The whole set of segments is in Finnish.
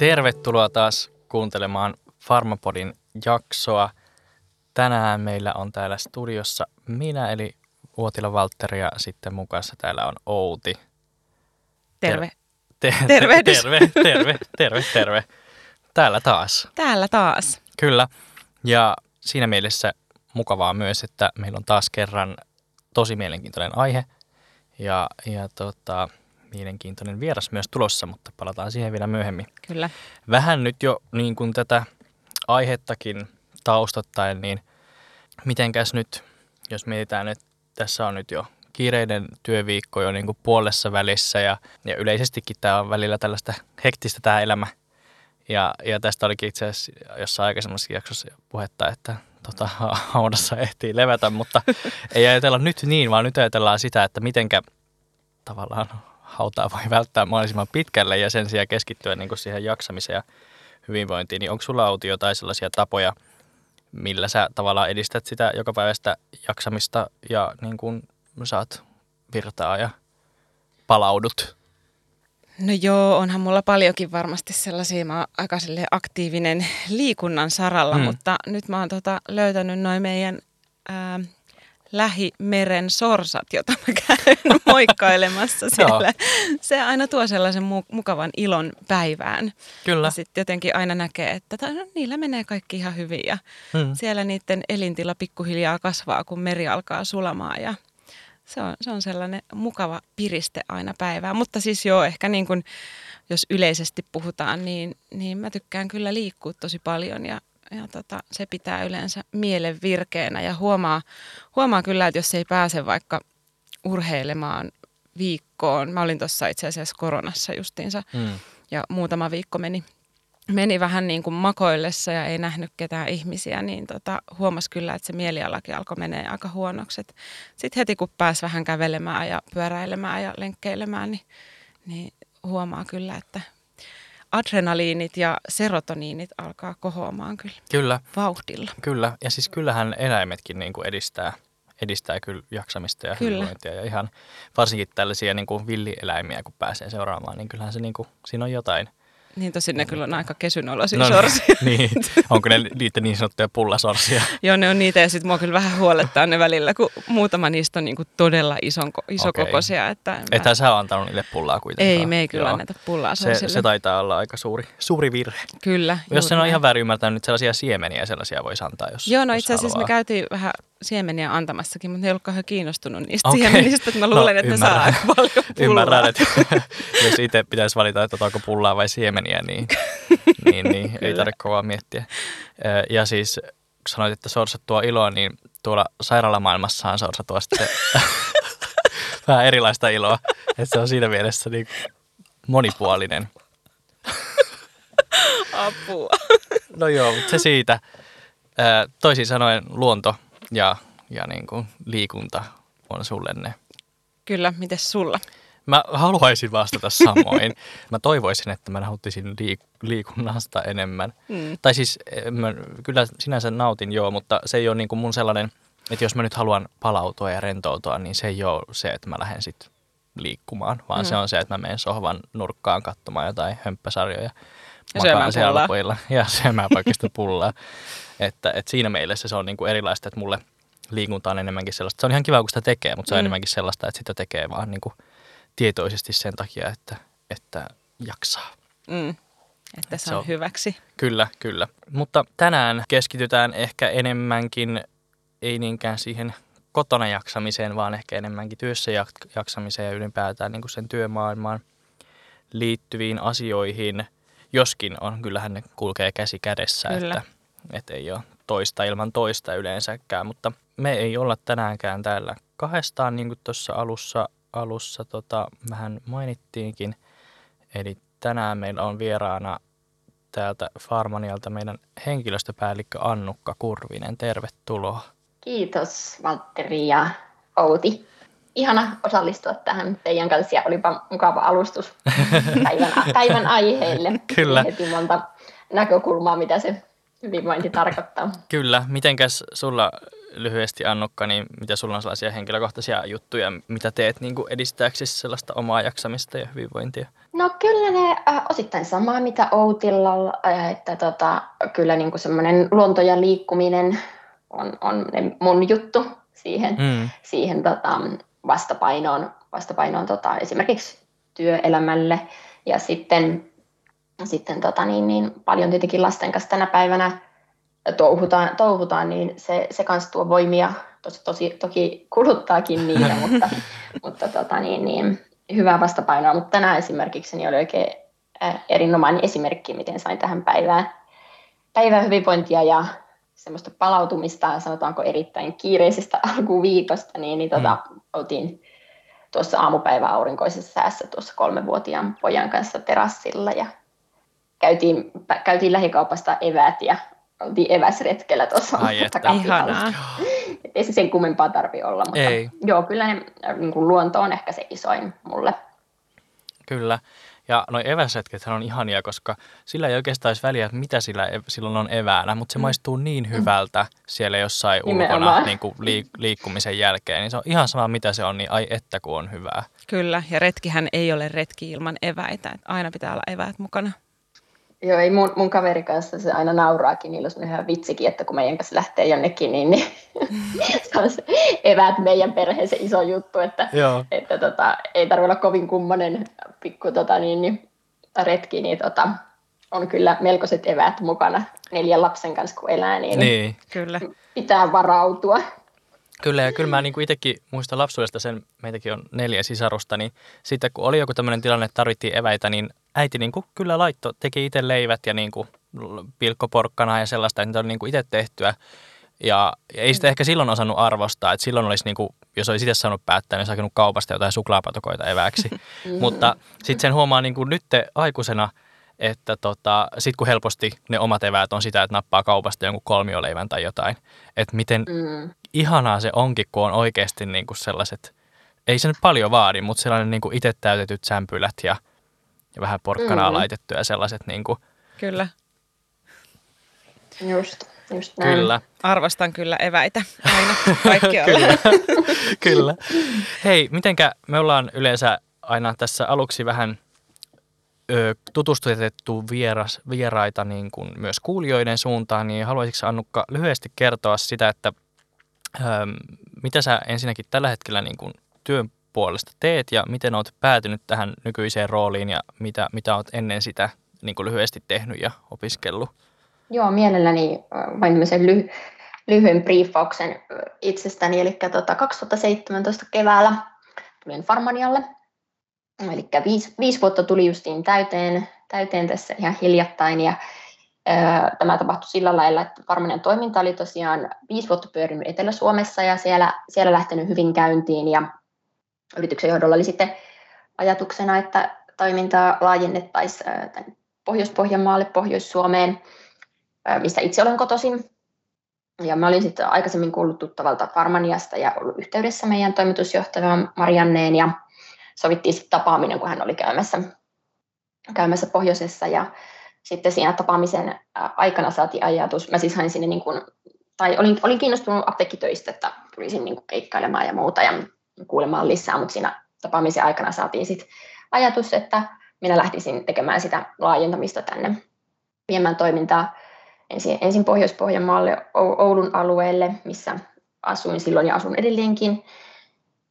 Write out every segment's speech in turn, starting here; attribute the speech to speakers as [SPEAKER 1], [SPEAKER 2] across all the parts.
[SPEAKER 1] Tervetuloa taas kuuntelemaan Farmapodin jaksoa. Tänään meillä on täällä studiossa minä eli Uotila Valtteri ja sitten mukassa täällä on Outi.
[SPEAKER 2] Terve.
[SPEAKER 1] Ter-
[SPEAKER 2] Tervehdys.
[SPEAKER 1] terve, terve, terve, terve. Täällä taas.
[SPEAKER 2] Täällä taas.
[SPEAKER 1] Kyllä. Ja siinä mielessä mukavaa myös, että meillä on taas kerran tosi mielenkiintoinen aihe ja, ja tota, mielenkiintoinen vieras myös tulossa, mutta palataan siihen vielä myöhemmin.
[SPEAKER 2] Kyllä.
[SPEAKER 1] Vähän nyt jo niin kuin tätä aihettakin taustattaen, niin mitenkäs nyt, jos mietitään, että tässä on nyt jo kiireinen työviikko jo niin kuin puolessa välissä ja, ja yleisestikin tämä on välillä tällaista hektistä tämä elämä. Ja, ja tästä olikin itse asiassa jossain aikaisemmassa jaksossa puhetta, että tota, haudassa ehtii levätä, mutta ei ajatella nyt niin, vaan nyt ajatellaan sitä, että mitenkä tavallaan hautaa voi välttää mahdollisimman pitkälle ja sen sijaan keskittyä niin kuin siihen jaksamiseen ja hyvinvointiin. Niin onko sulla Outi jotain sellaisia tapoja, millä sä tavallaan edistät sitä jokapäiväistä jaksamista ja niin kuin saat virtaa ja palaudut?
[SPEAKER 2] No joo, onhan mulla paljonkin varmasti sellaisia, mä oon aika aktiivinen liikunnan saralla,
[SPEAKER 1] mm.
[SPEAKER 2] mutta nyt mä oon tota löytänyt noin meidän ää, lähimeren sorsat, jota mä käyn moikkailemassa siellä. Se aina tuo sellaisen mu- mukavan ilon päivään.
[SPEAKER 1] Kyllä.
[SPEAKER 2] Ja sitten jotenkin aina näkee, että no, niillä menee kaikki ihan hyvin ja
[SPEAKER 1] Mm.
[SPEAKER 2] siellä niiden elintila pikkuhiljaa kasvaa, kun meri alkaa sulamaan ja se on, se on sellainen mukava piriste aina päivää. Mutta siis joo, ehkä niin kuin, jos yleisesti puhutaan, niin, niin mä tykkään kyllä liikkua tosi paljon ja, ja tota, se pitää yleensä mielen virkeänä ja huomaa, huomaa kyllä, että jos ei pääse vaikka urheilemaan viikkoon, mä olin tuossa itse asiassa koronassa justiinsa
[SPEAKER 1] Mm.
[SPEAKER 2] ja muutama viikko meni, meni vähän niin kuin makoillessa ja ei nähnyt ketään ihmisiä, niin tota, huomasi kyllä, että se mielialakin alkoi menee aika huonoksi. Sitten heti kun pääsi vähän kävelemään ja pyöräilemään ja lenkkeilemään, niin, niin huomaa kyllä, että adrenaliinit ja serotoniinit alkaa kohoamaan kyllä
[SPEAKER 1] Kyllä,
[SPEAKER 2] vauhdilla.
[SPEAKER 1] kyllä. Ja siis kyllähän eläimetkin niin kuin edistää, edistää kyllä jaksamista ja
[SPEAKER 2] Kyllä.
[SPEAKER 1] hyvinvointia. Ja ihan varsinkin tällaisia niin kuin villieläimiä, kun pääsee seuraamaan, niin kyllähän se niin kuin, siinä on jotain.
[SPEAKER 2] Niin tosin ne kyllä on aika kesynoloisia
[SPEAKER 1] No,
[SPEAKER 2] no, sorsia.
[SPEAKER 1] niin, onko ne niitä niin sanottuja pullasorsia?
[SPEAKER 2] Joo, ne on niitä ja sitten mua kyllä vähän huolettaa ne välillä, kun muutama niistä on niinku todella ison, isokokoisia. Että mä-
[SPEAKER 1] Ethän sä ole antanut niille pullaa kuitenkaan.
[SPEAKER 2] Ei, me ei kyllä
[SPEAKER 1] Joo.
[SPEAKER 2] anneta pullaa
[SPEAKER 1] Se, se taitaa olla aika suuri, suuri virhe.
[SPEAKER 2] Kyllä.
[SPEAKER 1] Jos sen on ihan väärin ymmärtänyt, nyt sellaisia siemeniä sellaisia voisi antaa, jos
[SPEAKER 2] Joo, no itse asiassa me käytiin vähän siemeniä antamassakin, mutta ne ei ollut kauhean kiinnostunut niistä okay. siemenistä, että mä
[SPEAKER 1] No,
[SPEAKER 2] luulen, että ne saa
[SPEAKER 1] ymmärrän.
[SPEAKER 2] aika paljon pullaa.
[SPEAKER 1] Ymmärrän, että jos itse pitäisi valita, että otaanko pullaa vai siemeniä, niin, niin, niin ei tarvitse kovaa miettiä. Ja siis kun sanoit, että sorsat tuo iloa, niin tuolla sairaalamaailmassahan sorsa tuo sitten vähän erilaista iloa. Että se on siinä mielessä niin monipuolinen.
[SPEAKER 2] Apua.
[SPEAKER 1] No joo, mutta se siitä. Toisin sanoen luonto ja, ja niin kuin liikunta on sulle ne
[SPEAKER 2] Kyllä, mites sulla?
[SPEAKER 1] Mä haluaisin vastata samoin. mä toivoisin, että mä nauttisin liik- liikunnasta enemmän.
[SPEAKER 2] Mm.
[SPEAKER 1] Tai siis eh, mä kyllä sinänsä nautin joo, mutta se ei ole niin kuin mun sellainen, että jos mä nyt haluan palautua ja rentoutua, niin se ei ole se, että mä lähden sit liikkumaan, vaan
[SPEAKER 2] Mm.
[SPEAKER 1] se on se, että mä menen sohvan nurkkaan katsomaan jotain hömppäsarjoja.
[SPEAKER 2] Ja
[SPEAKER 1] siellä
[SPEAKER 2] pullaa.
[SPEAKER 1] loppuilla ja sitä pullaa. Että, että siinä mielessä se on niin kuin erilaista, että mulle liikunta on enemmänkin sellaista. Se on ihan kiva, kun sitä tekee, mutta se on
[SPEAKER 2] Mm.
[SPEAKER 1] enemmänkin sellaista, että sitä tekee vaan niin kuin tietoisesti sen takia, että, että jaksaa.
[SPEAKER 2] Mm. Että
[SPEAKER 1] Se
[SPEAKER 2] se on hyväksi.
[SPEAKER 1] Kyllä, kyllä. Mutta tänään keskitytään ehkä enemmänkin, ei niinkään siihen kotona jaksamiseen, vaan ehkä enemmänkin työssä jak- jaksamiseen ja ylipäätään niin kuin sen työmaailmaan liittyviin asioihin. Joskin on, kyllähän ne kulkee käsi kädessä,
[SPEAKER 2] Kyllä.
[SPEAKER 1] että, että ei ole toista ilman toista yleensäkään. Mutta me ei olla tänäänkään täällä kahdestaan, niin kuin tuossa alussa, alussa tota, vähän mainittiinkin. Eli tänään meillä on vieraana täältä Farmanialta meidän henkilöstöpäällikkö Annukka Kurvinen. Tervetuloa.
[SPEAKER 3] Kiitos Valtteri ja Outi. Ihana osallistua tähän teidän kanssa ja olipa mukava alustus päivän, päivän aiheelle.
[SPEAKER 1] Kyllä.
[SPEAKER 3] Heti monta näkökulmaa, mitä se hyvinvointi tarkoittaa.
[SPEAKER 1] Kyllä, mitenkäs sulla lyhyesti Annukka, niin mitä sulla on sellaisia henkilökohtaisia juttuja, mitä teet niin kuin edistääksesi sellaista omaa jaksamista ja hyvinvointia?
[SPEAKER 3] No kyllä ne äh, osittain samaa, mitä Outilla, äh, että tota, kyllä niin kuin semmoinen luonto ja liikkuminen on, on ne mun juttu siihen, mm. siihen tota, vastapainoon, vastapainoon tota, esimerkiksi työelämälle. Ja sitten, sitten tota, niin, niin, paljon tietenkin lasten kanssa tänä päivänä touhutaan, touhutaan niin se, se kanssa tuo voimia. Tosi, tosi, toki kuluttaakin niitä, mutta, mutta tota, niin, niin, hyvää vastapainoa. Mutta tänään esimerkiksi niin oli oikein erinomainen esimerkki, miten sain tähän päivään, päivään hyvinvointia ja semmoista palautumista, sanotaanko erittäin kiireisestä alkuviikosta, niin, niin tota, mm. Oltiin tuossa aamupäivä aurinkoisessa säässä tuossa kolmevuotiaan pojan kanssa terassilla ja käytiin, käytiin lähikaupasta eväät ja oltiin eväsretkellä tuossa
[SPEAKER 2] Ihanaa.
[SPEAKER 3] Ei se sen kummempaa tarvi olla, mutta
[SPEAKER 1] Ei.
[SPEAKER 3] joo, kyllä ne, niin kuin luonto on ehkä se isoin mulle.
[SPEAKER 1] Kyllä. Ja noi eväsretkethän on ihania, koska sillä ei oikeastaan olisi väliä, että mitä sillä silloin on eväänä, mutta se mm. maistuu niin hyvältä siellä jossain Nimenomaan. ulkona niin kuin liik- liikkumisen jälkeen. Niin se on ihan sama, mitä se on, niin ai että kun on hyvää.
[SPEAKER 2] Kyllä, ja retkihän ei ole retki ilman eväitä. Aina pitää olla eväät mukana.
[SPEAKER 3] Joo, ei mun, mun kaveri kanssa se aina nauraakin, niillä on ihan vitsikin, että kun meidän kanssa lähtee jonnekin, niin, niin se on se eväät meidän perheeseen iso juttu, että, Joo. että tota, ei tarvitse olla kovin kummonen pikku tota, niin, niin, retki, niin tota, on kyllä melkoiset eväät mukana neljän lapsen kanssa, kun elää, niin,
[SPEAKER 1] niin.
[SPEAKER 2] Kyllä.
[SPEAKER 3] pitää varautua.
[SPEAKER 1] Kyllä, ja kyllä mä niin itsekin muistan lapsuudesta sen, meitäkin on neljä sisarusta, niin sitten kun oli joku tämmöinen tilanne, että tarvittiin eväitä, niin äiti niin kuin kyllä laitto, teki itse leivät ja niin kuin pilkkoporkkana ja sellaista, että niitä oli niin kuin itse tehtyä. Ja, ja ei sitä ehkä silloin osannut arvostaa, että silloin olisi, niin kuin, jos olisi itse saanut päättää, niin olisi hakenut kaupasta jotain suklaapatokoita eväksi. Mutta sitten sen huomaa niin kuin nyt aikuisena, että tota, sitten kun helposti ne omat eväät on sitä, että nappaa kaupasta jonkun kolmioleivän tai jotain, että miten mm. ihanaa se onkin, kun on oikeasti niin kuin sellaiset, ei se nyt paljon vaadi, mutta sellainen niin kuin itse täytetyt sämpylät ja – ja vähän porkkanaa mm. laitettu ja sellaiset niin kuin...
[SPEAKER 2] Kyllä.
[SPEAKER 3] Just, just näin.
[SPEAKER 1] Kyllä.
[SPEAKER 2] Arvostan kyllä eväitä aina kaikkialla.
[SPEAKER 1] kyllä. kyllä. Hei, mitenkä me ollaan yleensä aina tässä aluksi vähän ö, tutustutettu vieras, vieraita niin kuin myös kuulijoiden suuntaan, niin haluaisitko Annukka lyhyesti kertoa sitä, että ö, mitä sä ensinnäkin tällä hetkellä niin kuin työn puolesta teet ja miten olet päätynyt tähän nykyiseen rooliin ja mitä, mitä olet ennen sitä niin kuin lyhyesti tehnyt ja opiskellut?
[SPEAKER 3] Joo, mielelläni vain tämmöisen ly- lyhyen briefauksen itsestäni. Eli tota 2017 keväällä tulin Farmanialle. Eli viisi, viisi vuotta tuli justiin täyteen, täyteen tässä ihan hiljattain. Ja, ää, tämä tapahtui sillä lailla, että Farmanian toiminta oli tosiaan viisi vuotta pyörinyt Etelä-Suomessa ja siellä, siellä lähtenyt hyvin käyntiin. Ja yrityksen johdolla. Oli sitten ajatuksena, että toimintaa laajennettaisiin Pohjois-Pohjanmaalle, Pohjois-Suomeen, mistä itse olen kotoisin. Ja mä olin sitten aikaisemmin kuullut tuttavalta Farmaniasta ja ollut yhteydessä meidän toimitusjohtajaan Marianneen ja sovittiin sitten tapaaminen, kun hän oli käymässä, käymässä pohjoisessa. Ja sitten siinä tapaamisen aikana saatiin ajatus, mä siis hain sinne niin kuin, tai olin, olin kiinnostunut apteekkitöistä, että tulisin niin kuin keikkailemaan ja muuta. Ja kuulemaan lisää, mutta siinä tapaamisen aikana saatiin sitten ajatus, että minä lähtisin tekemään sitä laajentamista tänne viemään toimintaa ensin, ensin Pohjois-Pohjanmaalle Oulun alueelle, missä asuin silloin ja asun edelleenkin.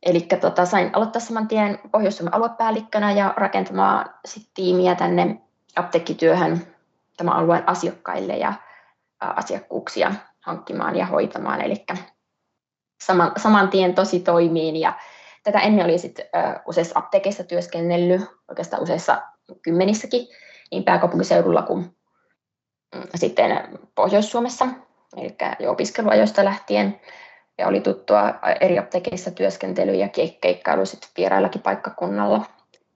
[SPEAKER 3] Eli tota, sain aloittaa saman tien pohjois aluepäällikkönä ja rakentamaan sit tiimiä tänne apteekkityöhön tämän alueen asiakkaille ja asiakkuuksia hankkimaan ja hoitamaan. Eli saman, saman tien tosi toimiin. Ja tätä ennen oli sitten useissa apteekeissa työskennellyt, oikeastaan useissa kymmenissäkin, niin pääkaupunkiseudulla kuin mm, sitten Pohjois-Suomessa, eli jo opiskeluajoista lähtien. Ja oli tuttua eri apteekeissa työskentely ja keikkailu sitten vieraillakin paikkakunnalla,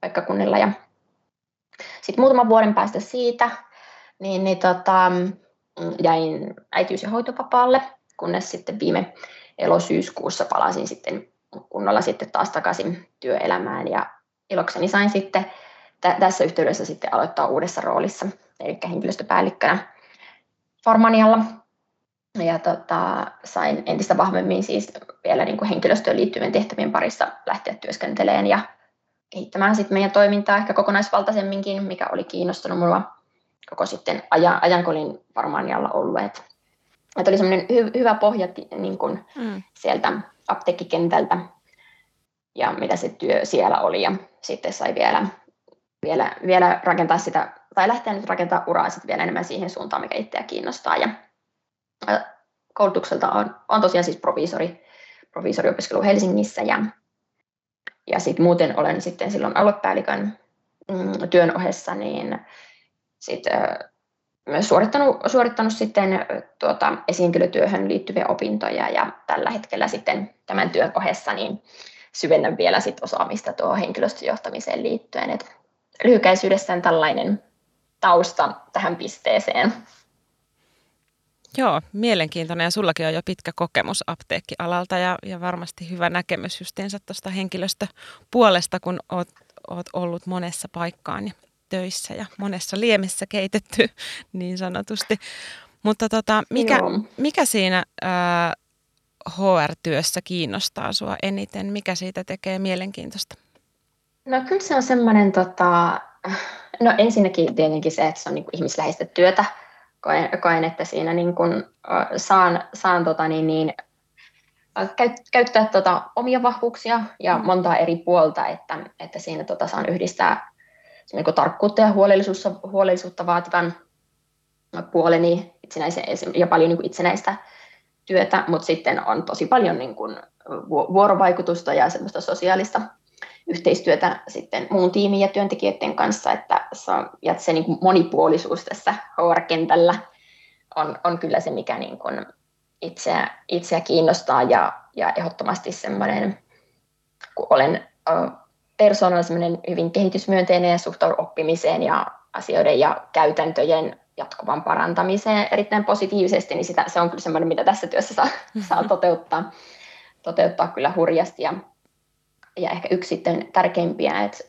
[SPEAKER 3] paikkakunnilla. Ja sitten muutaman vuoden päästä siitä, niin, niin tota, mm, jäin äitiys- ja hoitovapaalle, kunnes sitten viime elosyyskuussa palasin sitten kunnolla sitten taas takaisin työelämään ja ilokseni sain sitten t- tässä yhteydessä sitten aloittaa uudessa roolissa, eli henkilöstöpäällikkönä Farmanialla. ja tota, sain entistä vahvemmin siis vielä niin kuin henkilöstöön liittyvien tehtävien parissa lähteä työskentelemään ja kehittämään sitten meidän toimintaa ehkä kokonaisvaltaisemminkin, mikä oli kiinnostunut minua koko sitten ajan, ajan kun olin Farmanialla ollut. Et, et oli semmoinen hy, hyvä pohja niin kuin mm. sieltä apteekkikentältä ja mitä se työ siellä oli. Ja sitten sai vielä, vielä, vielä rakentaa sitä, tai lähteä nyt rakentaa uraa sitten vielä enemmän siihen suuntaan, mikä itseä kiinnostaa. Ja koulutukselta on, on tosiaan siis proviisori, proviisoriopiskelu Helsingissä ja, ja sitten muuten olen sitten silloin aluepäällikön mm, työn ohessa niin sit, myös suorittanut, suorittanut sitten tuota, esiintelytyöhön liittyviä opintoja ja tällä hetkellä sitten tämän työn ohessa niin syvennän vielä sit osaamista tuohon henkilöstöjohtamiseen liittyen. Et lyhykäisyydessään tällainen tausta tähän pisteeseen.
[SPEAKER 2] Joo, mielenkiintoinen ja sullakin on jo pitkä kokemus apteekkialalta ja, ja varmasti hyvä näkemys justiinsa tuosta henkilöstöpuolesta, kun oot, oot ollut monessa paikkaan ja töissä ja monessa liemessä keitetty niin sanotusti. Mutta tota, mikä, mikä siinä ää, HR-työssä kiinnostaa sua eniten? Mikä siitä tekee mielenkiintoista?
[SPEAKER 3] No kyllä se on semmoinen, tota, no ensinnäkin tietenkin se, että se on niin kuin ihmisläheistä työtä. Koen, koen, että siinä niin kuin, saan, saan tota niin, niin, käyttää tota omia vahvuuksia ja mm. montaa eri puolta, että, että siinä tota saan yhdistää niin tarkkuutta ja huolellisuutta, huolellisuutta vaativan puoleni itsenäisen, ja paljon niin kuin itsenäistä työtä, mutta sitten on tosi paljon niin kuin vuorovaikutusta ja semmoista sosiaalista yhteistyötä sitten muun tiimin ja työntekijöiden kanssa, että se, on, ja se niin kuin monipuolisuus tässä HR-kentällä on, on kyllä se, mikä niin kuin itseä, itseä kiinnostaa ja, ja ehdottomasti semmoinen, kun olen persoonalla semmoinen hyvin kehitysmyönteinen ja suhtaudun oppimiseen ja asioiden ja käytäntöjen jatkuvan parantamiseen erittäin positiivisesti, niin sitä, se on kyllä semmoinen, mitä tässä työssä saa, saa toteuttaa, toteuttaa kyllä hurjasti. Ja, ja ehkä yksi sitten tärkeimpiä, että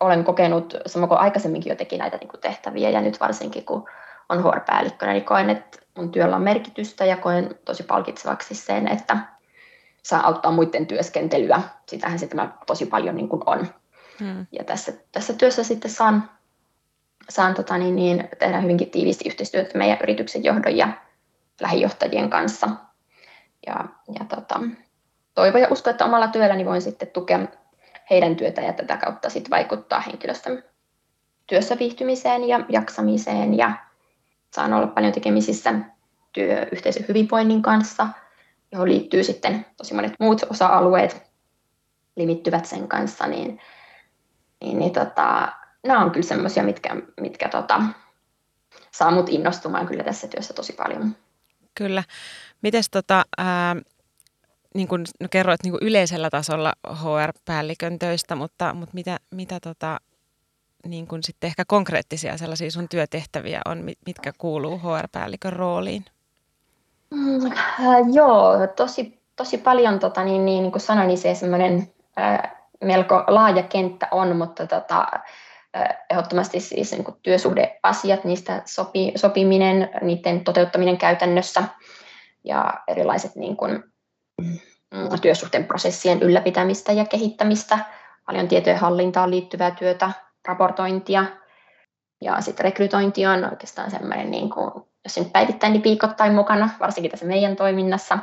[SPEAKER 3] olen kokenut, sama kuin aikaisemminkin jo teki näitä niin kuin tehtäviä, ja nyt varsinkin kun on HR-päällikkönä, niin koen, että mun työllä on merkitystä ja koen tosi palkitsevaksi sen, että saa auttaa muiden työskentelyä. Sitähän se tämä tosi paljon niin kuin on. Hmm. Ja tässä, tässä työssä sitten saan saan tota, niin, niin, tehdä hyvinkin tiiviisti yhteistyötä meidän yrityksen johdon ja lähijohtajien kanssa. Ja, ja tota, toivon ja uskon, että omalla työlläni voin sitten tukea heidän työtä ja tätä kautta sitten vaikuttaa henkilöstön työssä viihtymiseen ja jaksamiseen ja saan olla paljon tekemisissä työyhteisön hyvinvoinnin kanssa, johon liittyy sitten tosi monet muut osa-alueet limittyvät sen kanssa, niin, niin, niin tota, nämä on kyllä semmoisia, mitkä, mitkä tota, saa mut innostumaan kyllä tässä työssä tosi paljon.
[SPEAKER 2] Kyllä. Mites tota, ää, niin kuin no kerroit niin kuin yleisellä tasolla HR-päällikön töistä, mutta, mutta mitä, mitä tota, niin kuin sitten ehkä konkreettisia sellaisia sun työtehtäviä on, mitkä kuuluu HR-päällikön rooliin?
[SPEAKER 3] Mm, äh, joo, tosi, tosi paljon, tota, niin, niin, niin kuin sanoin, niin se semmoinen äh, melko laaja kenttä on, mutta tota, ehdottomasti siis niin kuin työsuhdeasiat, niistä sopi, sopiminen, niiden toteuttaminen käytännössä ja erilaiset niin kuin, mm, työsuhteen prosessien ylläpitämistä ja kehittämistä, paljon tietojen hallintaan liittyvää työtä, raportointia ja sitten rekrytointi on oikeastaan semmoinen, niin kuin, jos nyt päivittäin, niin viikoittain mukana, varsinkin tässä meidän toiminnassa,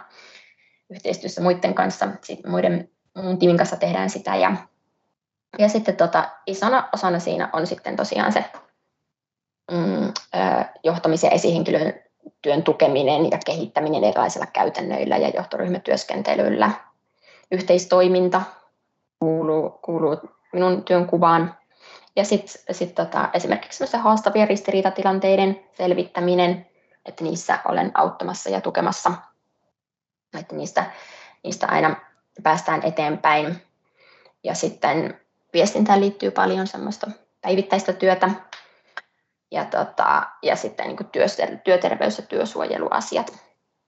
[SPEAKER 3] yhteistyössä muiden kanssa, sitten muiden muun tiimin kanssa tehdään sitä ja ja sitten tota, isona osana siinä on sitten tosiaan se mm, johtamisen ja esihenkilön työn tukeminen ja kehittäminen erilaisilla käytännöillä ja johtoryhmätyöskentelyllä. Yhteistoiminta kuuluu, kuuluu minun työn kuvaan. Ja sitten sit tota, esimerkiksi haastavien ristiriitatilanteiden selvittäminen, että niissä olen auttamassa ja tukemassa, että niistä, niistä aina päästään eteenpäin. Ja sitten viestintään liittyy paljon semmoista päivittäistä työtä ja, tota, ja sitten niin työter- työterveys- ja työsuojeluasiat.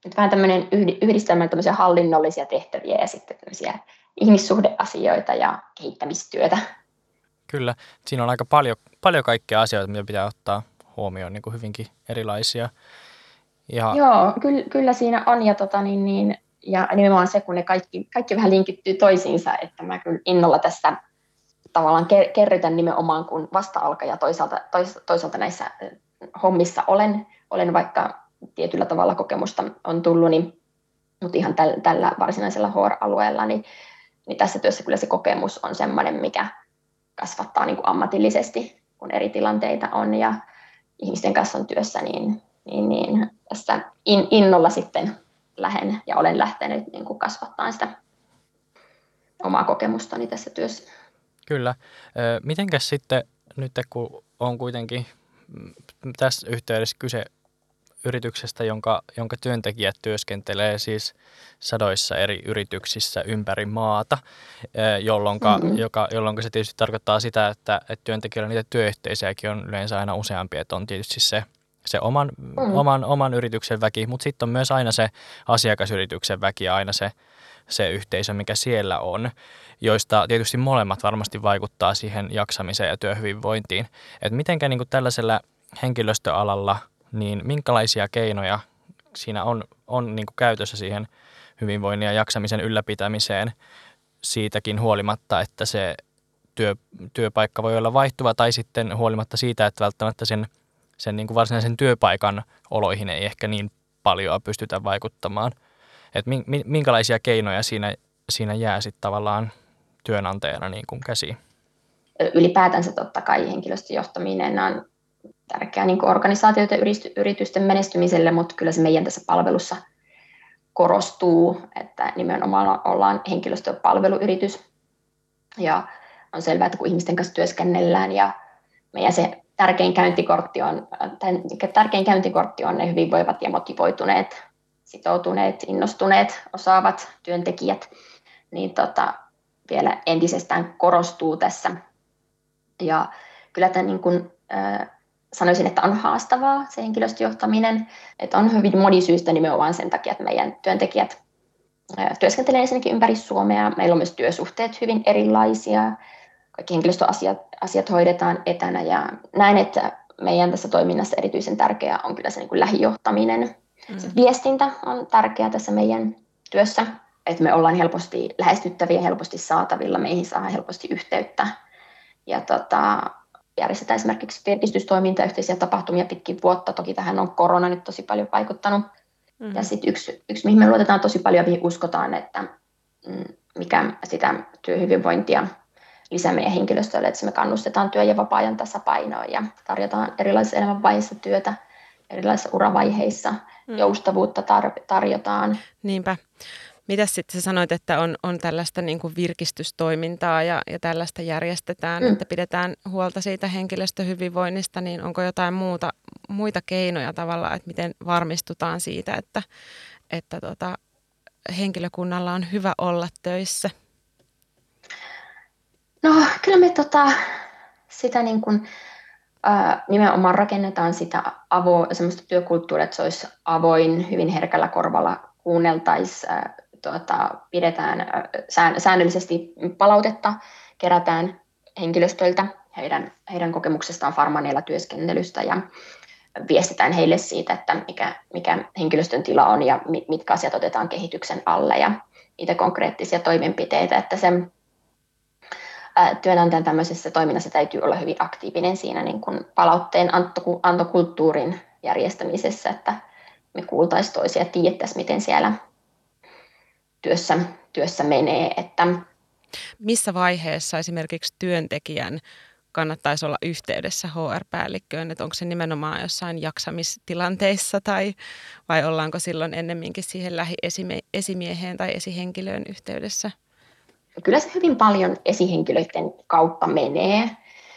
[SPEAKER 3] Nyt vähän tämmöinen yhdistelmä tämmöisiä hallinnollisia tehtäviä ja sitten tämmöisiä ihmissuhdeasioita ja kehittämistyötä.
[SPEAKER 1] Kyllä, siinä on aika paljon, paljon kaikkea asioita, mitä pitää ottaa huomioon, niin kuin hyvinkin erilaisia.
[SPEAKER 3] Ja... Joo, kyllä, kyllä siinä on ja, tota, niin, niin, ja nimenomaan se, kun ne kaikki, kaikki vähän linkittyy toisiinsa, että mä kyllä innolla tässä tavallaan kerrytän nimenomaan, kun vasta ja toisaalta, tois, toisaalta näissä hommissa olen, olen vaikka tietyllä tavalla kokemusta on tullut, niin, mutta ihan täl, tällä varsinaisella HR-alueella, niin, niin tässä työssä kyllä se kokemus on sellainen, mikä kasvattaa niin kuin ammatillisesti, kun eri tilanteita on ja ihmisten kanssa on työssä, niin, niin, niin tässä in, innolla sitten lähden ja olen lähtenyt niin kuin kasvattaa sitä omaa kokemustani tässä työssä.
[SPEAKER 1] Kyllä. Mitenkäs sitten nyt kun on kuitenkin mm, tässä yhteydessä kyse yrityksestä, jonka, jonka työntekijät työskentelee siis sadoissa eri yrityksissä ympäri maata, jolloin mm-hmm. se tietysti tarkoittaa sitä, että, että työntekijöillä niitä työyhteisöjäkin on yleensä aina useampia, että on tietysti se, se oman, mm-hmm. oman, oman yrityksen väki, mutta sitten on myös aina se asiakasyrityksen väki ja aina se, se yhteisö, mikä siellä on, joista tietysti molemmat varmasti vaikuttaa siihen jaksamiseen ja työhyvinvointiin. Että mitenkä niin tällaisella henkilöstöalalla – niin minkälaisia keinoja siinä on, on niin kuin käytössä siihen hyvinvoinnin ja jaksamisen ylläpitämiseen siitäkin huolimatta, että se työ, työpaikka voi olla vaihtuva tai sitten huolimatta siitä, että välttämättä sen, sen niin kuin varsinaisen työpaikan oloihin ei ehkä niin paljon pystytä vaikuttamaan. Et minkälaisia keinoja siinä, siinä jää sitten tavallaan työnantajana niin kuin käsiin?
[SPEAKER 3] Ylipäätänsä totta kai henkilöstöjohtaminen on tärkeää niin organisaatioiden yritysten menestymiselle, mutta kyllä se meidän tässä palvelussa korostuu, että nimenomaan ollaan henkilöstöpalveluyritys. Ja on selvää, että kun ihmisten kanssa työskennellään ja meidän se tärkein käyntikortti on, tärkein käyntikortti on ne hyvinvoivat ja motivoituneet, sitoutuneet, innostuneet, osaavat työntekijät, niin tota, vielä entisestään korostuu tässä. Ja kyllä tämä niin kuin, sanoisin, että on haastavaa se henkilöstöjohtaminen, että on hyvin monisyistä nimenomaan sen takia, että meidän työntekijät työskentelee ensinnäkin ympäri Suomea. Meillä on myös työsuhteet hyvin erilaisia. Kaikki henkilöstöasiat asiat hoidetaan etänä ja näin, että meidän tässä toiminnassa erityisen tärkeää on kyllä se niin kuin lähijohtaminen. Mm. viestintä on tärkeää tässä meidän työssä, että me ollaan helposti lähestyttäviä, helposti saatavilla, meihin saa helposti yhteyttä. Ja tota, järjestetään esimerkiksi virkistystoiminta, yhteisiä tapahtumia pitkin vuotta. Toki tähän on korona nyt tosi paljon vaikuttanut. Mm-hmm. Ja sitten yksi, yksi, mihin me luotetaan tosi paljon, mihin uskotaan, että mm, mikä sitä työhyvinvointia lisää meidän henkilöstölle, että me kannustetaan työ- ja vapaa-ajan tasapainoa ja tarjotaan erilaisissa elämänvaiheissa työtä, erilaisissa uravaiheissa, mm. joustavuutta tar- tarjotaan.
[SPEAKER 2] Niinpä. Mitä sitten sä sanoit, että on, on tällaista niin kuin virkistystoimintaa ja, ja tällaista järjestetään, mm. että pidetään huolta siitä henkilöstöhyvinvoinnista, niin onko jotain muuta, muita keinoja tavallaan, että miten varmistutaan siitä, että, että tota, henkilökunnalla on hyvä olla töissä?
[SPEAKER 3] No kyllä me tota, sitä niin kuin, ää, nimenomaan rakennetaan sitä avo, semmoista työkulttuuria, että se olisi avoin, hyvin herkällä korvalla kuunneltaisiin tuota, pidetään säännöllisesti palautetta, kerätään henkilöstöltä. Heidän, heidän kokemuksestaan farmaneilla työskentelystä ja viestitään heille siitä, että mikä, mikä henkilöstön tila on ja mitkä asiat otetaan kehityksen alle. Ja niitä konkreettisia toimenpiteitä, että se työnantajan tämmöisessä toiminnassa täytyy olla hyvin aktiivinen siinä niin kuin palautteen antokulttuurin järjestämisessä, että me kuultaisiin toisia ja tiedettäisiin, miten siellä työssä, työssä menee. Että
[SPEAKER 2] Missä vaiheessa esimerkiksi työntekijän kannattaisi olla yhteydessä HR-päällikköön, että onko se nimenomaan jossain jaksamistilanteissa tai vai ollaanko silloin ennemminkin siihen lähiesimieheen tai esihenkilöön yhteydessä?
[SPEAKER 3] Kyllä se hyvin paljon esihenkilöiden kautta menee,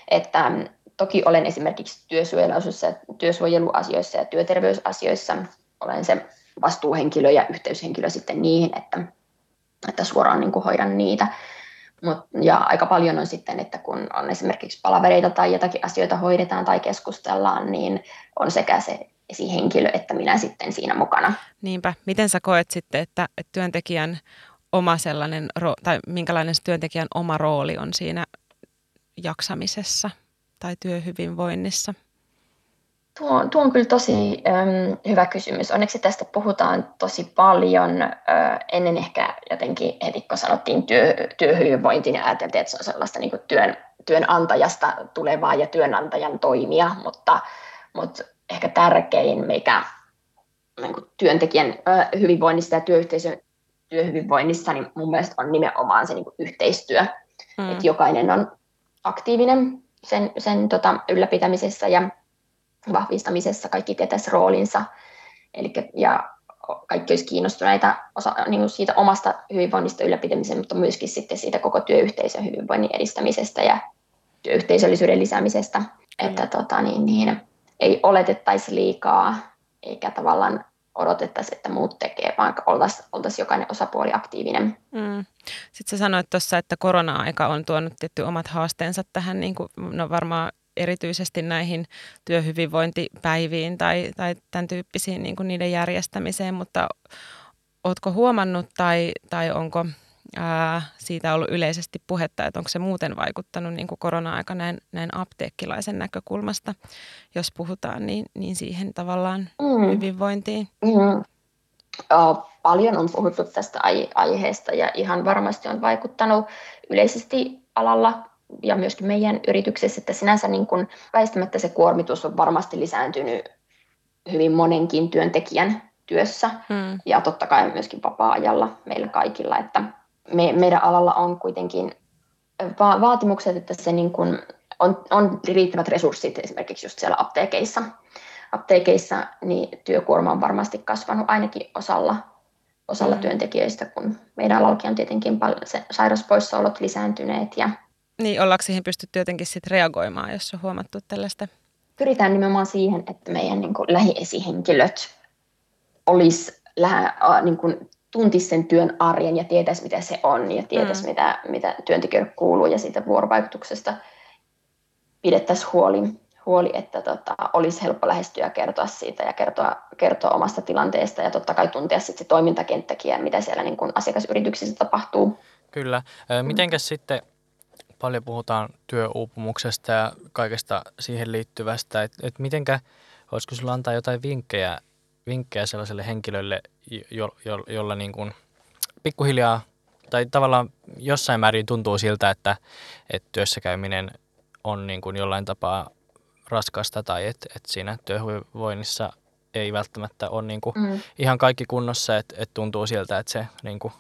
[SPEAKER 3] että toki olen esimerkiksi työsuojeluasioissa, työsuojeluasioissa ja työterveysasioissa, olen se vastuuhenkilö ja yhteyshenkilö sitten niihin, että että suoraan niin kuin hoidan niitä. Mut, ja aika paljon on sitten, että kun on esimerkiksi palavereita tai jotakin asioita hoidetaan tai keskustellaan, niin on sekä se esihenkilö että minä sitten siinä mukana.
[SPEAKER 2] Niinpä. Miten sä koet sitten, että, että työntekijän oma sellainen, tai minkälainen se työntekijän oma rooli on siinä jaksamisessa tai työhyvinvoinnissa?
[SPEAKER 3] Tuo, tuo on kyllä tosi äm, hyvä kysymys. Onneksi tästä puhutaan tosi paljon. Äh, ennen ehkä jotenkin heti, kun sanottiin työ, työhyvinvointi, niin ajateltiin, että se on sellaista niin työn, työnantajasta tulevaa ja työnantajan toimia, mutta, mutta ehkä tärkein, mikä niin työntekijän äh, hyvinvoinnista ja työyhteisön työhyvinvoinnissa, niin mun mielestä on nimenomaan se niin yhteistyö. Mm. Että jokainen on aktiivinen sen, sen tota, ylläpitämisessä ja vahvistamisessa kaikki tietäisi roolinsa. Elikkä, ja kaikki olisi kiinnostuneita osa, niin kuin siitä omasta hyvinvoinnista ylläpitämiseen, mutta myöskin sitten siitä koko työyhteisön hyvinvoinnin edistämisestä ja työyhteisöllisyyden lisäämisestä. Mm. Että tota, niin, niin, ei oletettaisi liikaa eikä tavallaan odotettaisiin, että muut tekee, vaan oltaisiin oltais jokainen osapuoli aktiivinen. Mm.
[SPEAKER 2] Sitten sä sanoit tuossa, että korona-aika on tuonut tietty omat haasteensa tähän, niin kuin, no varmaan erityisesti näihin työhyvinvointipäiviin tai, tai tämän tyyppisiin niin kuin niiden järjestämiseen, mutta ootko huomannut tai, tai onko ää, siitä ollut yleisesti puhetta, että onko se muuten vaikuttanut niin kuin korona-aika näin, näin apteekkilaisen näkökulmasta, jos puhutaan, niin, niin siihen tavallaan mm. hyvinvointiin? Mm.
[SPEAKER 3] Oh, paljon on puhuttu tästä aiheesta ja ihan varmasti on vaikuttanut yleisesti alalla ja myöskin meidän yrityksessä, että sinänsä niin kuin väistämättä se kuormitus on varmasti lisääntynyt hyvin monenkin työntekijän työssä hmm. ja totta kai myöskin vapaa-ajalla meillä kaikilla, että me, meidän alalla on kuitenkin va- vaatimukset, että se niin kuin on, on riittävät resurssit esimerkiksi just siellä apteekeissa. Apteekeissa niin työkuorma on varmasti kasvanut ainakin osalla, osalla mm. työntekijöistä, kun meidän alallakin on tietenkin paljon se sairauspoissaolot lisääntyneet ja
[SPEAKER 2] niin, ollaanko siihen pystytty jotenkin sit reagoimaan, jos on huomattu tällaista?
[SPEAKER 3] Pyritään nimenomaan siihen, että meidän niin kuin, lähiesihenkilöt olisi lähe, niin kuin, tuntisi sen työn arjen ja tietäisi, mitä se on ja tietäisi, mm. mitä, mitä työntekijöille kuuluu ja siitä vuorovaikutuksesta pidettäisiin huoli, huoli että tota, olisi helppo lähestyä ja kertoa siitä ja kertoa, kertoa omasta tilanteesta ja totta kai tuntea sitten se toimintakenttäkin ja mitä siellä niin kuin asiakasyrityksissä tapahtuu.
[SPEAKER 1] Kyllä. Mitenkäs mm. sitten paljon puhutaan työuupumuksesta ja kaikesta siihen liittyvästä, että et mitenkä, olisiko sinulla antaa jotain vinkkejä, vinkkejä sellaiselle henkilölle, jo, jo, jolla niin kuin pikkuhiljaa tai tavallaan jossain määrin tuntuu siltä, että, että työssäkäyminen on niin kuin jollain tapaa raskasta tai että, että siinä työhyvinvoinnissa ei välttämättä ole niin kuin mm. ihan kaikki kunnossa, että, että tuntuu siltä, että se niin kuin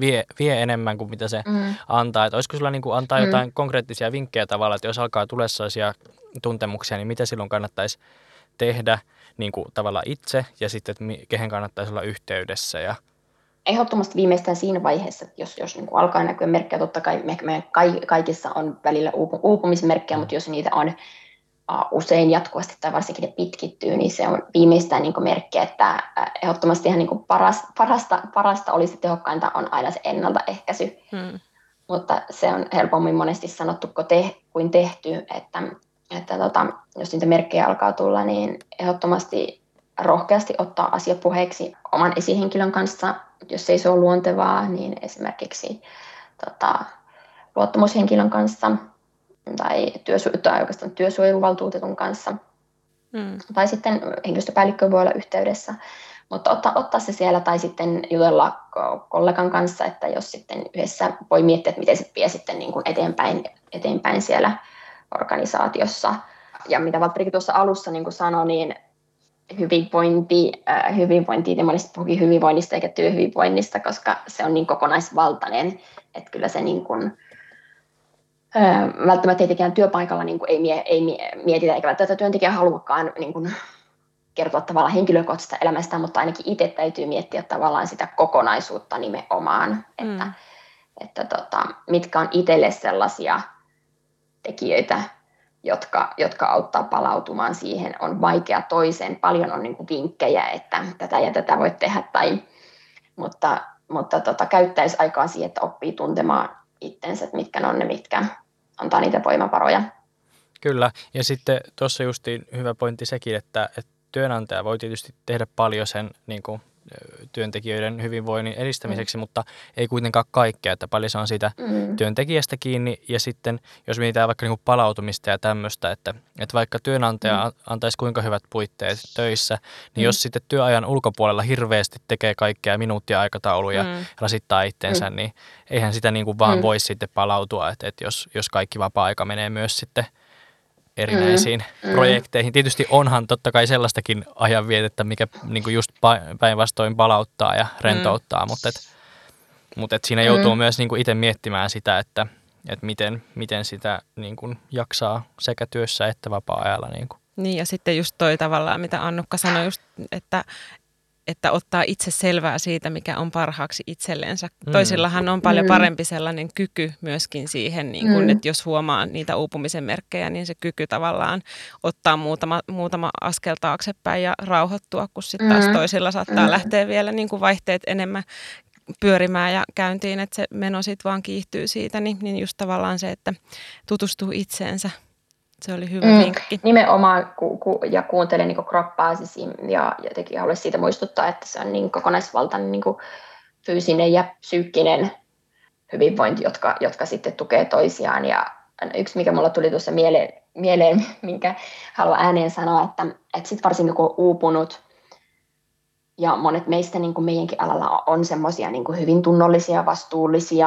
[SPEAKER 1] vie, vie enemmän kuin mitä se mm. antaa. Että olisiko sulla niin kuin antaa mm. jotain konkreettisia vinkkejä tavalla, että jos alkaa tulla sellaisia tuntemuksia, niin mitä silloin kannattaisi tehdä niin kuin tavallaan itse ja sitten, että kehen kannattaisi olla yhteydessä ja
[SPEAKER 3] Ehdottomasti viimeistään siinä vaiheessa, että jos, jos niin kuin alkaa näkyä merkkejä, totta kai me, me kaikissa on välillä uupumismerkkejä, mutta jos niitä on usein jatkuvasti tai varsinkin ne pitkittyy, niin se on viimeistään niin merkki, että ehdottomasti ihan niin paras, parasta, parasta olisi tehokkainta on aina se ennaltaehkäisy. Hmm. Mutta se on helpommin monesti sanottu kuin, te, kuin tehty, että, että tota, jos niitä merkkejä alkaa tulla, niin ehdottomasti rohkeasti ottaa asia puheeksi oman esihenkilön kanssa, jos ei se ole luontevaa, niin esimerkiksi tota, luottamushenkilön kanssa – tai, työsu- tai oikeastaan työsuojeluvaltuutetun kanssa. Mm. Tai sitten henkilöstöpäällikkö voi olla yhteydessä. Mutta ottaa, ottaa se siellä tai sitten jutella kollegan kanssa, että jos sitten yhdessä voi miettiä, että miten se vie sitten niin kuin eteenpäin, eteenpäin siellä organisaatiossa. Ja mitä Valtterikin tuossa alussa niin kuin sanoi, niin hyvinvointi, äh, hyvinvointi, puhukin hyvinvoinnista eikä työhyvinvoinnista, koska se on niin kokonaisvaltainen, että kyllä se niin kuin, välttämättä tietenkään työpaikalla niin kuin ei, mie, ei mietitä, eikä välttämättä työntekijä haluakaan niin kuin kertoa tavallaan henkilökohtaisesta elämästä, mutta ainakin itse täytyy miettiä tavallaan sitä kokonaisuutta nimenomaan, mm. että, että tota, mitkä on itselle sellaisia tekijöitä, jotka, jotka auttaa palautumaan siihen, on vaikea toisen, paljon on niin kuin vinkkejä, että tätä ja tätä voit tehdä, tai, mutta, mutta tota, käyttäisi aikaa siihen, että oppii tuntemaan itsensä, että mitkä on ne, mitkä antaa niitä voimavaroja.
[SPEAKER 1] Kyllä, ja sitten tuossa justiin hyvä pointti sekin, että, että työnantaja voi tietysti tehdä paljon sen niin kuin, työntekijöiden hyvinvoinnin edistämiseksi, mm. mutta ei kuitenkaan kaikkea, että paljon se on siitä mm. työntekijästä kiinni. Ja sitten jos mietitään vaikka niin palautumista ja tämmöistä, että, että vaikka työnantaja mm. antaisi kuinka hyvät puitteet töissä, niin mm. jos sitten työajan ulkopuolella hirveästi tekee kaikkea minuuttia aikatauluja mm. rasittaa itteensä, mm. niin eihän sitä niin kuin vaan mm. voi sitten palautua, että, että jos, jos kaikki vapaa-aika menee myös sitten – erinäisiin mm, mm. projekteihin. Tietysti onhan totta kai sellaistakin ajanvietettä, mikä niin just päinvastoin palauttaa ja rentouttaa, mm. mutta, et, mutta et siinä joutuu mm. myös niin itse miettimään sitä, että, että miten, miten sitä niin kuin jaksaa sekä työssä että vapaa-ajalla. Niin, kuin.
[SPEAKER 2] niin ja sitten just toi tavallaan, mitä Annukka sanoi, just, että, että ottaa itse selvää siitä, mikä on parhaaksi itsellensä. Mm. Toisillahan on paljon mm. parempi sellainen kyky myöskin siihen, niin kun, mm. että jos huomaa niitä uupumisen merkkejä, niin se kyky tavallaan ottaa muutama, muutama askel taaksepäin ja rauhoittua, kun sitten taas mm. toisilla saattaa mm. lähteä vielä niin kuin vaihteet enemmän pyörimään ja käyntiin, että se meno sitten vaan kiihtyy siitä, niin, niin just tavallaan se, että tutustuu itseensä se oli hyvä mm, vinkki.
[SPEAKER 3] Nimenomaan, ku, ku, ja kuuntelen niin kroppaasi ja jotenkin haluaisin siitä muistuttaa, että se on niin kokonaisvaltainen niin fyysinen ja psyykkinen hyvinvointi, jotka, jotka sitten tukee toisiaan. Ja yksi, mikä mulla tuli tuossa mieleen, mieleen minkä haluan ääneen sanoa, että, että sitten varsinkin kun on uupunut, ja monet meistä niin kuin meidänkin alalla on semmoisia niin hyvin tunnollisia, vastuullisia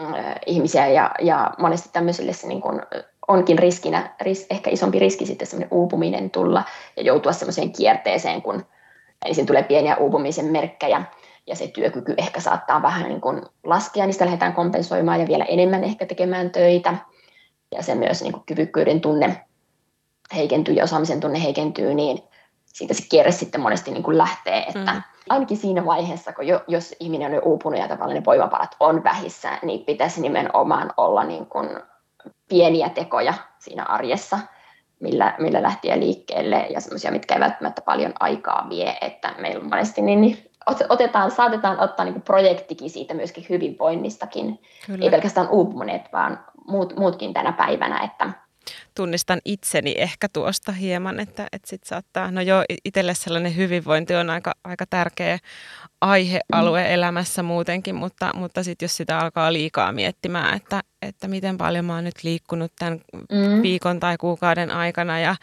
[SPEAKER 3] äh, ihmisiä, ja, ja monesti tämmöisille se niin kuin, onkin riskinä, ris, ehkä isompi riski sitten semmoinen uupuminen tulla ja joutua semmoiseen kierteeseen, kun ensin tulee pieniä uupumisen merkkejä ja se työkyky ehkä saattaa vähän niin kuin laskea, niin sitä lähdetään kompensoimaan ja vielä enemmän ehkä tekemään töitä. Ja se myös niin kuin kyvykkyyden tunne heikentyy ja osaamisen tunne heikentyy, niin siitä se kierre sitten monesti niin kuin lähtee, että mm. ainakin siinä vaiheessa, kun jo, jos ihminen on jo uupunut ja tavallaan ne voimavarat on vähissä, niin pitäisi nimenomaan olla niin kuin pieniä tekoja siinä arjessa, millä, millä lähtee liikkeelle ja semmoisia, mitkä ei välttämättä paljon aikaa vie, että meillä on monesti niin, niin otetaan, saatetaan ottaa niin projektikin siitä myöskin hyvinvoinnistakin, Kyllä. ei pelkästään uupuneet, vaan muut, muutkin tänä päivänä, että
[SPEAKER 2] tunnistan itseni ehkä tuosta hieman, että, että sit saattaa, no joo, itselle sellainen hyvinvointi on aika, aika tärkeä aihealue elämässä muutenkin, mutta, mutta sitten jos sitä alkaa liikaa miettimään, että, että miten paljon mä oon nyt liikkunut tämän mm. viikon tai kuukauden aikana ja,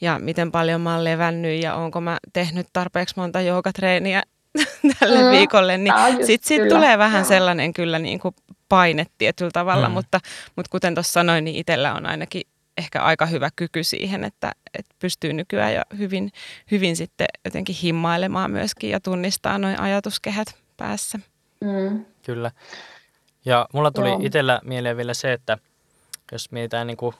[SPEAKER 2] ja miten paljon mä oon levännyt ja onko mä tehnyt tarpeeksi monta joogatreeniä tälle mm. viikolle, niin sitten sit tulee vähän Joo. sellainen kyllä niin kuin paine tietyllä tavalla, mm. mutta, mutta kuten tuossa sanoin, niin itsellä on ainakin ehkä aika hyvä kyky siihen, että, että pystyy nykyään jo hyvin, hyvin sitten jotenkin himmailemaan myöskin ja tunnistaa noin ajatuskehät päässä.
[SPEAKER 1] Mm. Kyllä. Ja mulla tuli itsellä mieleen vielä se, että jos mietitään niin kuin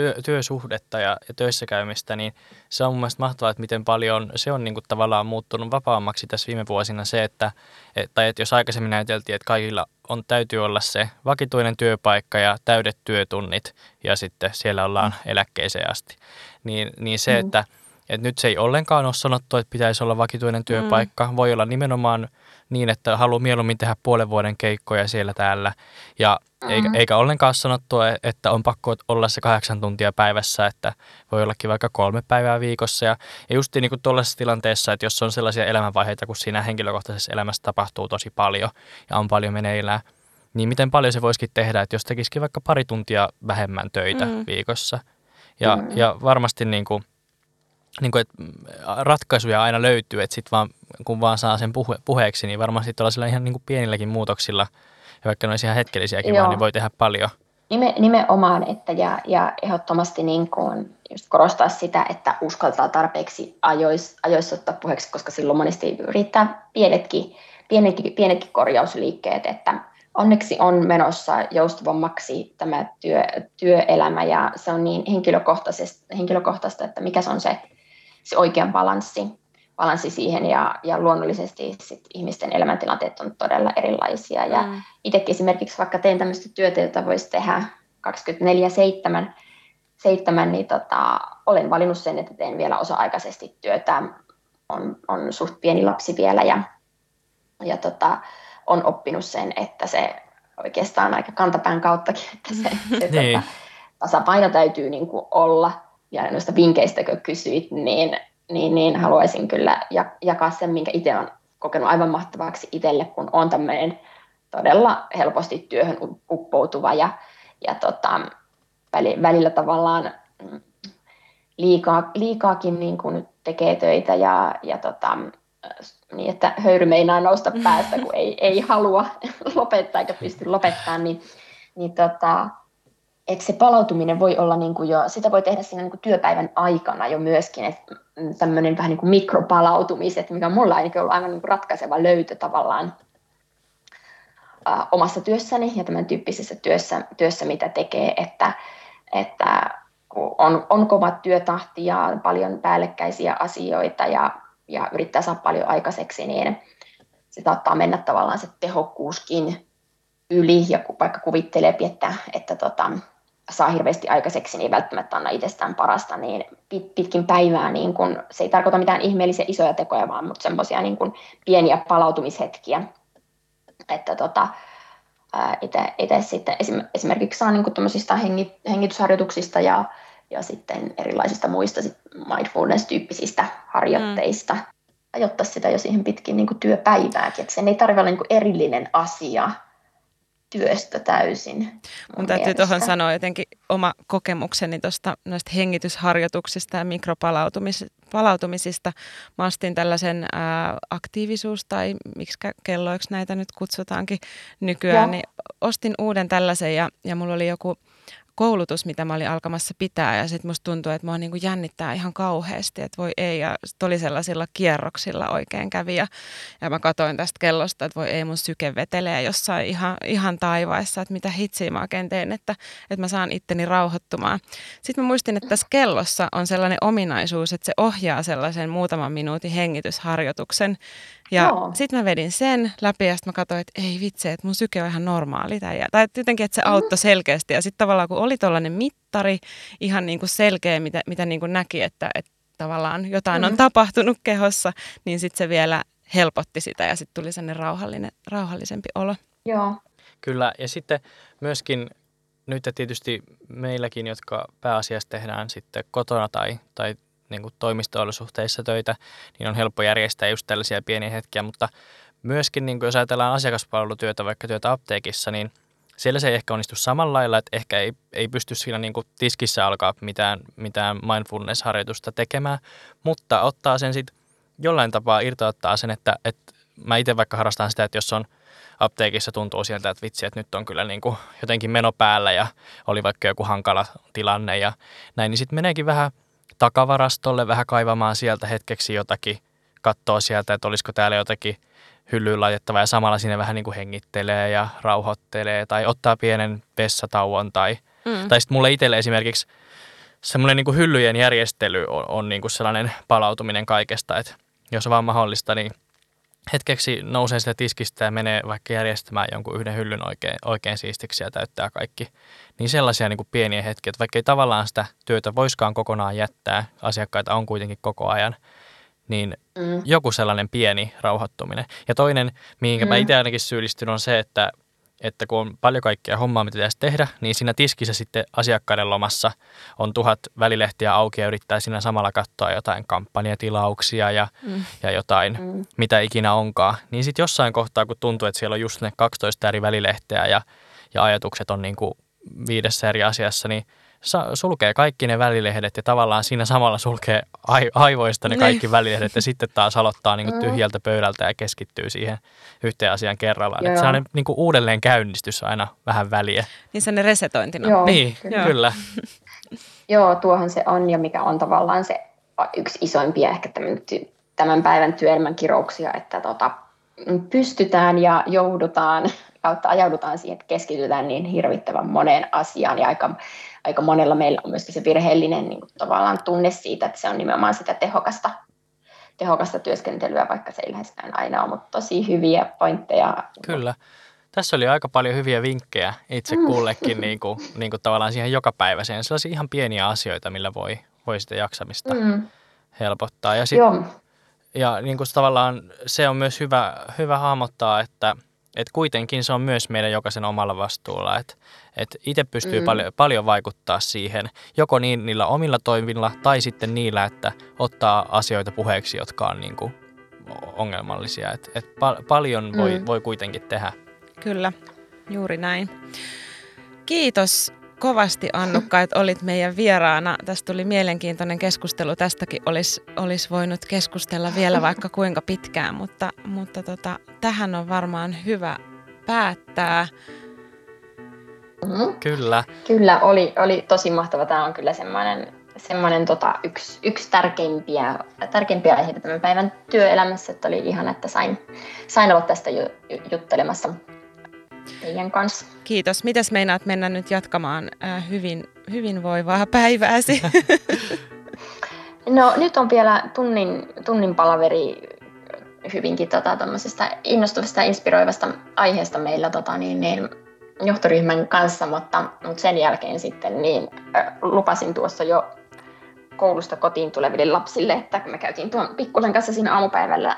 [SPEAKER 1] työ, työsuhdetta ja, ja töissä käymistä, niin se on mun mielestä mahtavaa, että miten paljon se on niin kuin tavallaan muuttunut vapaammaksi tässä viime vuosina se, että, et, tai että jos aikaisemmin ajateltiin, että kaikilla on, täytyy olla se vakituinen työpaikka ja täydet työtunnit ja sitten siellä ollaan eläkkeeseen asti, niin, niin se, mm. että, että nyt se ei ollenkaan ole sanottu, että pitäisi olla vakituinen työpaikka, mm. voi olla nimenomaan niin, että haluaa mieluummin tehdä puolen vuoden keikkoja siellä täällä. Ja mm-hmm. eikä, eikä ollenkaan sanottua, että on pakko olla se kahdeksan tuntia päivässä, että voi ollakin vaikka kolme päivää viikossa. Ja, ja just niin kuin tuollaisessa tilanteessa, että jos on sellaisia elämänvaiheita, kun siinä henkilökohtaisessa elämässä tapahtuu tosi paljon ja on paljon meneillään, niin miten paljon se voisikin tehdä, että jos tekisikin vaikka pari tuntia vähemmän töitä mm. viikossa. Ja, mm. ja varmasti niin kuin, niin kuin, että ratkaisuja aina löytyy, että sit vaan, kun vaan saa sen puhe, puheeksi, niin varmasti tuollaisilla ihan niin kuin pienilläkin muutoksilla, ja vaikka ne olisi ihan hetkellisiäkin vaan, niin voi tehdä paljon.
[SPEAKER 3] Nime, nimenomaan, että ja, ja ehdottomasti niin kuin just korostaa sitä, että uskaltaa tarpeeksi ajoissa, ajoissa ottaa puheeksi, koska silloin monesti riittää pienetkin, pienetkin, pienetkin korjausliikkeet, että onneksi on menossa joustavammaksi tämä työ, työelämä ja se on niin henkilökohtaista, henkilökohtaista että mikä se on se se oikea balanssi, balanssi siihen ja, ja luonnollisesti sit ihmisten elämäntilanteet on todella erilaisia. Ja mm. itsekin esimerkiksi vaikka teen tämmöistä työtä, jota voisi tehdä 24-7, 7, niin tota, olen valinnut sen, että teen vielä osa-aikaisesti työtä. On, on suht pieni lapsi vielä ja, ja tota, on oppinut sen, että se oikeastaan aika kantapään kauttakin, että se, se niin. tota, tasapaino täytyy niin kuin olla – ja noista vinkkeistä, kun kysyit, niin, niin, niin haluaisin kyllä jakaa sen, minkä itse olen kokenut aivan mahtavaksi itselle, kun on tämmöinen todella helposti työhön uppoutuva ja, ja tota, välillä tavallaan mm, liikaa, liikaakin niin kuin tekee töitä ja, ja tota, niin, että höyry meinaa nousta päästä, kun ei, ei halua lopettaa eikä pysty lopettamaan, niin, niin tota, että se palautuminen voi olla niin kuin jo, sitä voi tehdä siinä niin kuin työpäivän aikana jo myöskin, että tämmöinen vähän niin kuin mikropalautumiset, mikä on mulla ainakin ollut aivan niin kuin ratkaiseva löytö tavallaan ä, omassa työssäni ja tämän tyyppisessä työssä, työssä mitä tekee, että, että on, on kova työtahti ja paljon päällekkäisiä asioita ja, ja yrittää saada paljon aikaiseksi, niin se saattaa mennä tavallaan se tehokkuuskin yli ja vaikka kuvittelee, että, että tota, saa hirveästi aikaiseksi, niin välttämättä anna itsestään parasta, niin pit, pitkin päivää niin kun, se ei tarkoita mitään ihmeellisiä isoja tekoja, vaan mutta semmoisia niin pieniä palautumishetkiä. Että tota, itse sitten esimerkiksi saa niin hengit, hengitysharjoituksista ja, ja sitten erilaisista muista sit mindfulness-tyyppisistä harjoitteista mm. ajoittaa sitä jo siihen pitkin niin työpäivääkin, että sen ei tarvitse olla niin erillinen asia, työstä täysin.
[SPEAKER 2] Mun, täytyy tuohon sanoa jotenkin oma kokemukseni tuosta noista hengitysharjoituksista ja mikropalautumisista. Mä ostin tällaisen ää, aktiivisuus- tai miksi kelloiksi näitä nyt kutsutaankin nykyään, ja. niin ostin uuden tällaisen ja, ja mulla oli joku koulutus, mitä mä olin alkamassa pitää ja sitten musta tuntui, että mua niin kuin jännittää ihan kauheasti, että voi ei ja sit oli sellaisilla kierroksilla oikein kävi ja, ja mä katsoin tästä kellosta, että voi ei mun syke vetelee jossain ihan, ihan taivaissa, että mitä hitsiä mä oikein teen, että, että mä saan itteni rauhoittumaan. Sitten mä muistin, että tässä kellossa on sellainen ominaisuus, että se ohjaa sellaisen muutaman minuutin hengitysharjoituksen ja sitten mä vedin sen läpi ja sitten mä katsoin, että ei vitsi, että mun syke on ihan normaali. Tai, tai jotenkin, että se mm-hmm. auttoi selkeästi. Ja sitten tavallaan kun oli tuollainen mittari, ihan niin kuin selkeä, mitä, mitä niin kuin näki, että, että tavallaan jotain mm-hmm. on tapahtunut kehossa, niin sitten se vielä helpotti sitä ja sitten tuli sellainen rauhallinen, rauhallisempi olo.
[SPEAKER 3] Joo.
[SPEAKER 1] Kyllä, ja sitten myöskin nyt tietysti meilläkin, jotka pääasiassa tehdään sitten kotona tai, tai niin kuin toimisto-olosuhteissa töitä, niin on helppo järjestää just tällaisia pieniä hetkiä, mutta myöskin niin kuin jos ajatellaan asiakaspalvelutyötä, vaikka työtä apteekissa, niin siellä se ei ehkä onnistu samalla lailla, että ehkä ei, ei pysty siinä niin kuin tiskissä alkaa mitään, mitään mindfulness-harjoitusta tekemään, mutta ottaa sen sitten jollain tapaa irtouttaa sen, että, että mä itse vaikka harrastan sitä, että jos on apteekissa tuntuu sieltä, että vitsi, että nyt on kyllä niin kuin jotenkin meno päällä ja oli vaikka joku hankala tilanne ja näin, niin sitten meneekin vähän takavarastolle vähän kaivamaan sieltä hetkeksi jotakin, katsoa sieltä, että olisiko täällä jotakin hyllyyn laitettava ja samalla sinne vähän niin kuin hengittelee ja rauhoittelee tai ottaa pienen vessatauon tai, mm. tai sitten mulle itselle esimerkiksi semmoinen niin kuin hyllyjen järjestely on, on niin kuin sellainen palautuminen kaikesta, että jos on vaan mahdollista, niin hetkeksi nousee sitä tiskistä ja menee vaikka järjestämään jonkun yhden hyllyn oikein, oikein siistiksi ja täyttää kaikki. Niin sellaisia niin kuin pieniä hetkiä, että vaikka ei tavallaan sitä työtä voiskaan kokonaan jättää, asiakkaita on kuitenkin koko ajan, niin mm. joku sellainen pieni rauhoittuminen. Ja toinen, mihinkä mm. mä itse ainakin syyllistyn, on se, että että kun on paljon kaikkea hommaa, mitä pitäisi tehdä, niin siinä tiskissä sitten asiakkaiden lomassa on tuhat välilehtiä auki ja yrittää siinä samalla katsoa jotain kampanjatilauksia ja, mm. ja jotain, mm. mitä ikinä onkaan. Niin sitten jossain kohtaa, kun tuntuu, että siellä on just ne 12 eri välilehteä ja, ja ajatukset on niin kuin viidessä eri asiassa, niin – sulkee kaikki ne välilehdet ja tavallaan siinä samalla sulkee aivoista ne kaikki niin. välilehdet ja sitten taas aloittaa niin kuin tyhjältä pöydältä ja keskittyy siihen yhteen asiaan kerrallaan. Että se on niin kuin uudelleen käynnistys aina vähän väliä.
[SPEAKER 2] Niin se resetointina.
[SPEAKER 1] Joo, niin, kyllä. kyllä.
[SPEAKER 3] Joo, tuohon se on ja mikä on tavallaan se yksi isoimpia ehkä tämän, tämän päivän työelämän kirouksia, että tota, pystytään ja joudutaan kautta ajaudutaan siihen, että keskitytään niin hirvittävän moneen asiaan ja aika aika monella meillä on myöskin se virheellinen niin kuin tavallaan tunne siitä, että se on nimenomaan sitä tehokasta, tehokasta työskentelyä, vaikka se ei läheskään aina ole, mutta tosi hyviä pointteja.
[SPEAKER 1] Kyllä. Tässä oli aika paljon hyviä vinkkejä itse mm. kullekin niin kuin, niin kuin tavallaan siihen jokapäiväiseen. Sellaisia ihan pieniä asioita, millä voi, voi sitä jaksamista mm. helpottaa. Ja, sit, Joo. ja niin kuin tavallaan se on myös hyvä, hyvä hahmottaa, että – et kuitenkin se on myös meidän jokaisen omalla vastuulla, että et itse pystyy mm. paljon, paljon vaikuttaa siihen, joko niin niillä omilla toimilla tai sitten niillä, että ottaa asioita puheeksi, jotka on niin kuin ongelmallisia. Et, et pal- paljon voi, mm. voi kuitenkin tehdä.
[SPEAKER 2] Kyllä, juuri näin. Kiitos kovasti Annukka, että olit meidän vieraana. Tästä tuli mielenkiintoinen keskustelu. Tästäkin olisi, olisi voinut keskustella vielä vaikka kuinka pitkään, mutta, mutta tota, tähän on varmaan hyvä päättää.
[SPEAKER 1] Mm-hmm. Kyllä.
[SPEAKER 3] Kyllä, oli, oli tosi mahtava. Tämä on kyllä semmoinen, semmoinen tota, yksi, yksi tärkeimpiä, tärkeimpiä aiheita tämän päivän työelämässä. Että oli ihan, että sain, sain olla tästä ju, juttelemassa teidän kanssa.
[SPEAKER 2] Kiitos. Mitäs meinaat mennä nyt jatkamaan äh, hyvin, hyvinvoivaa päivääsi?
[SPEAKER 3] no nyt on vielä tunnin, tunnin palaveri hyvinkin tota, innostuvasta ja inspiroivasta aiheesta meillä tota, niin, niin, johtoryhmän kanssa, mutta, mutta sen jälkeen sitten niin, äh, lupasin tuossa jo koulusta kotiin tuleville lapsille, että kun me käytiin tuon pikkusen kanssa siinä aamupäivällä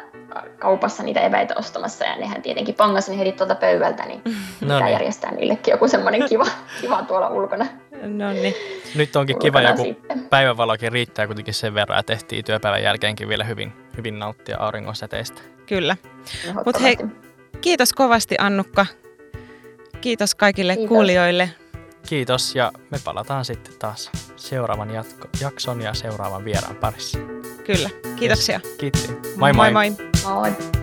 [SPEAKER 3] kaupassa niitä eväitä ostamassa ja nehän tietenkin pangasi ne heti tuolta pöydältä, niin no niin. järjestää niillekin joku semmoinen kiva, kiva tuolla ulkona.
[SPEAKER 2] No niin.
[SPEAKER 1] Nyt onkin kiva joku sitten. päivänvalokin riittää kuitenkin sen verran, että tehtiin työpäivän jälkeenkin vielä hyvin, hyvin nauttia auringonsäteistä.
[SPEAKER 2] Kyllä. Mutta hei, kiitos kovasti Annukka. Kiitos kaikille kiitos. kuulijoille.
[SPEAKER 1] Kiitos ja me palataan sitten taas seuraavan jatko- jakson ja seuraavan vieraan parissa.
[SPEAKER 2] Kyllä, kiitoksia.
[SPEAKER 1] Yes. Kiitti.
[SPEAKER 2] Moi moi. moi.
[SPEAKER 3] moi. moi.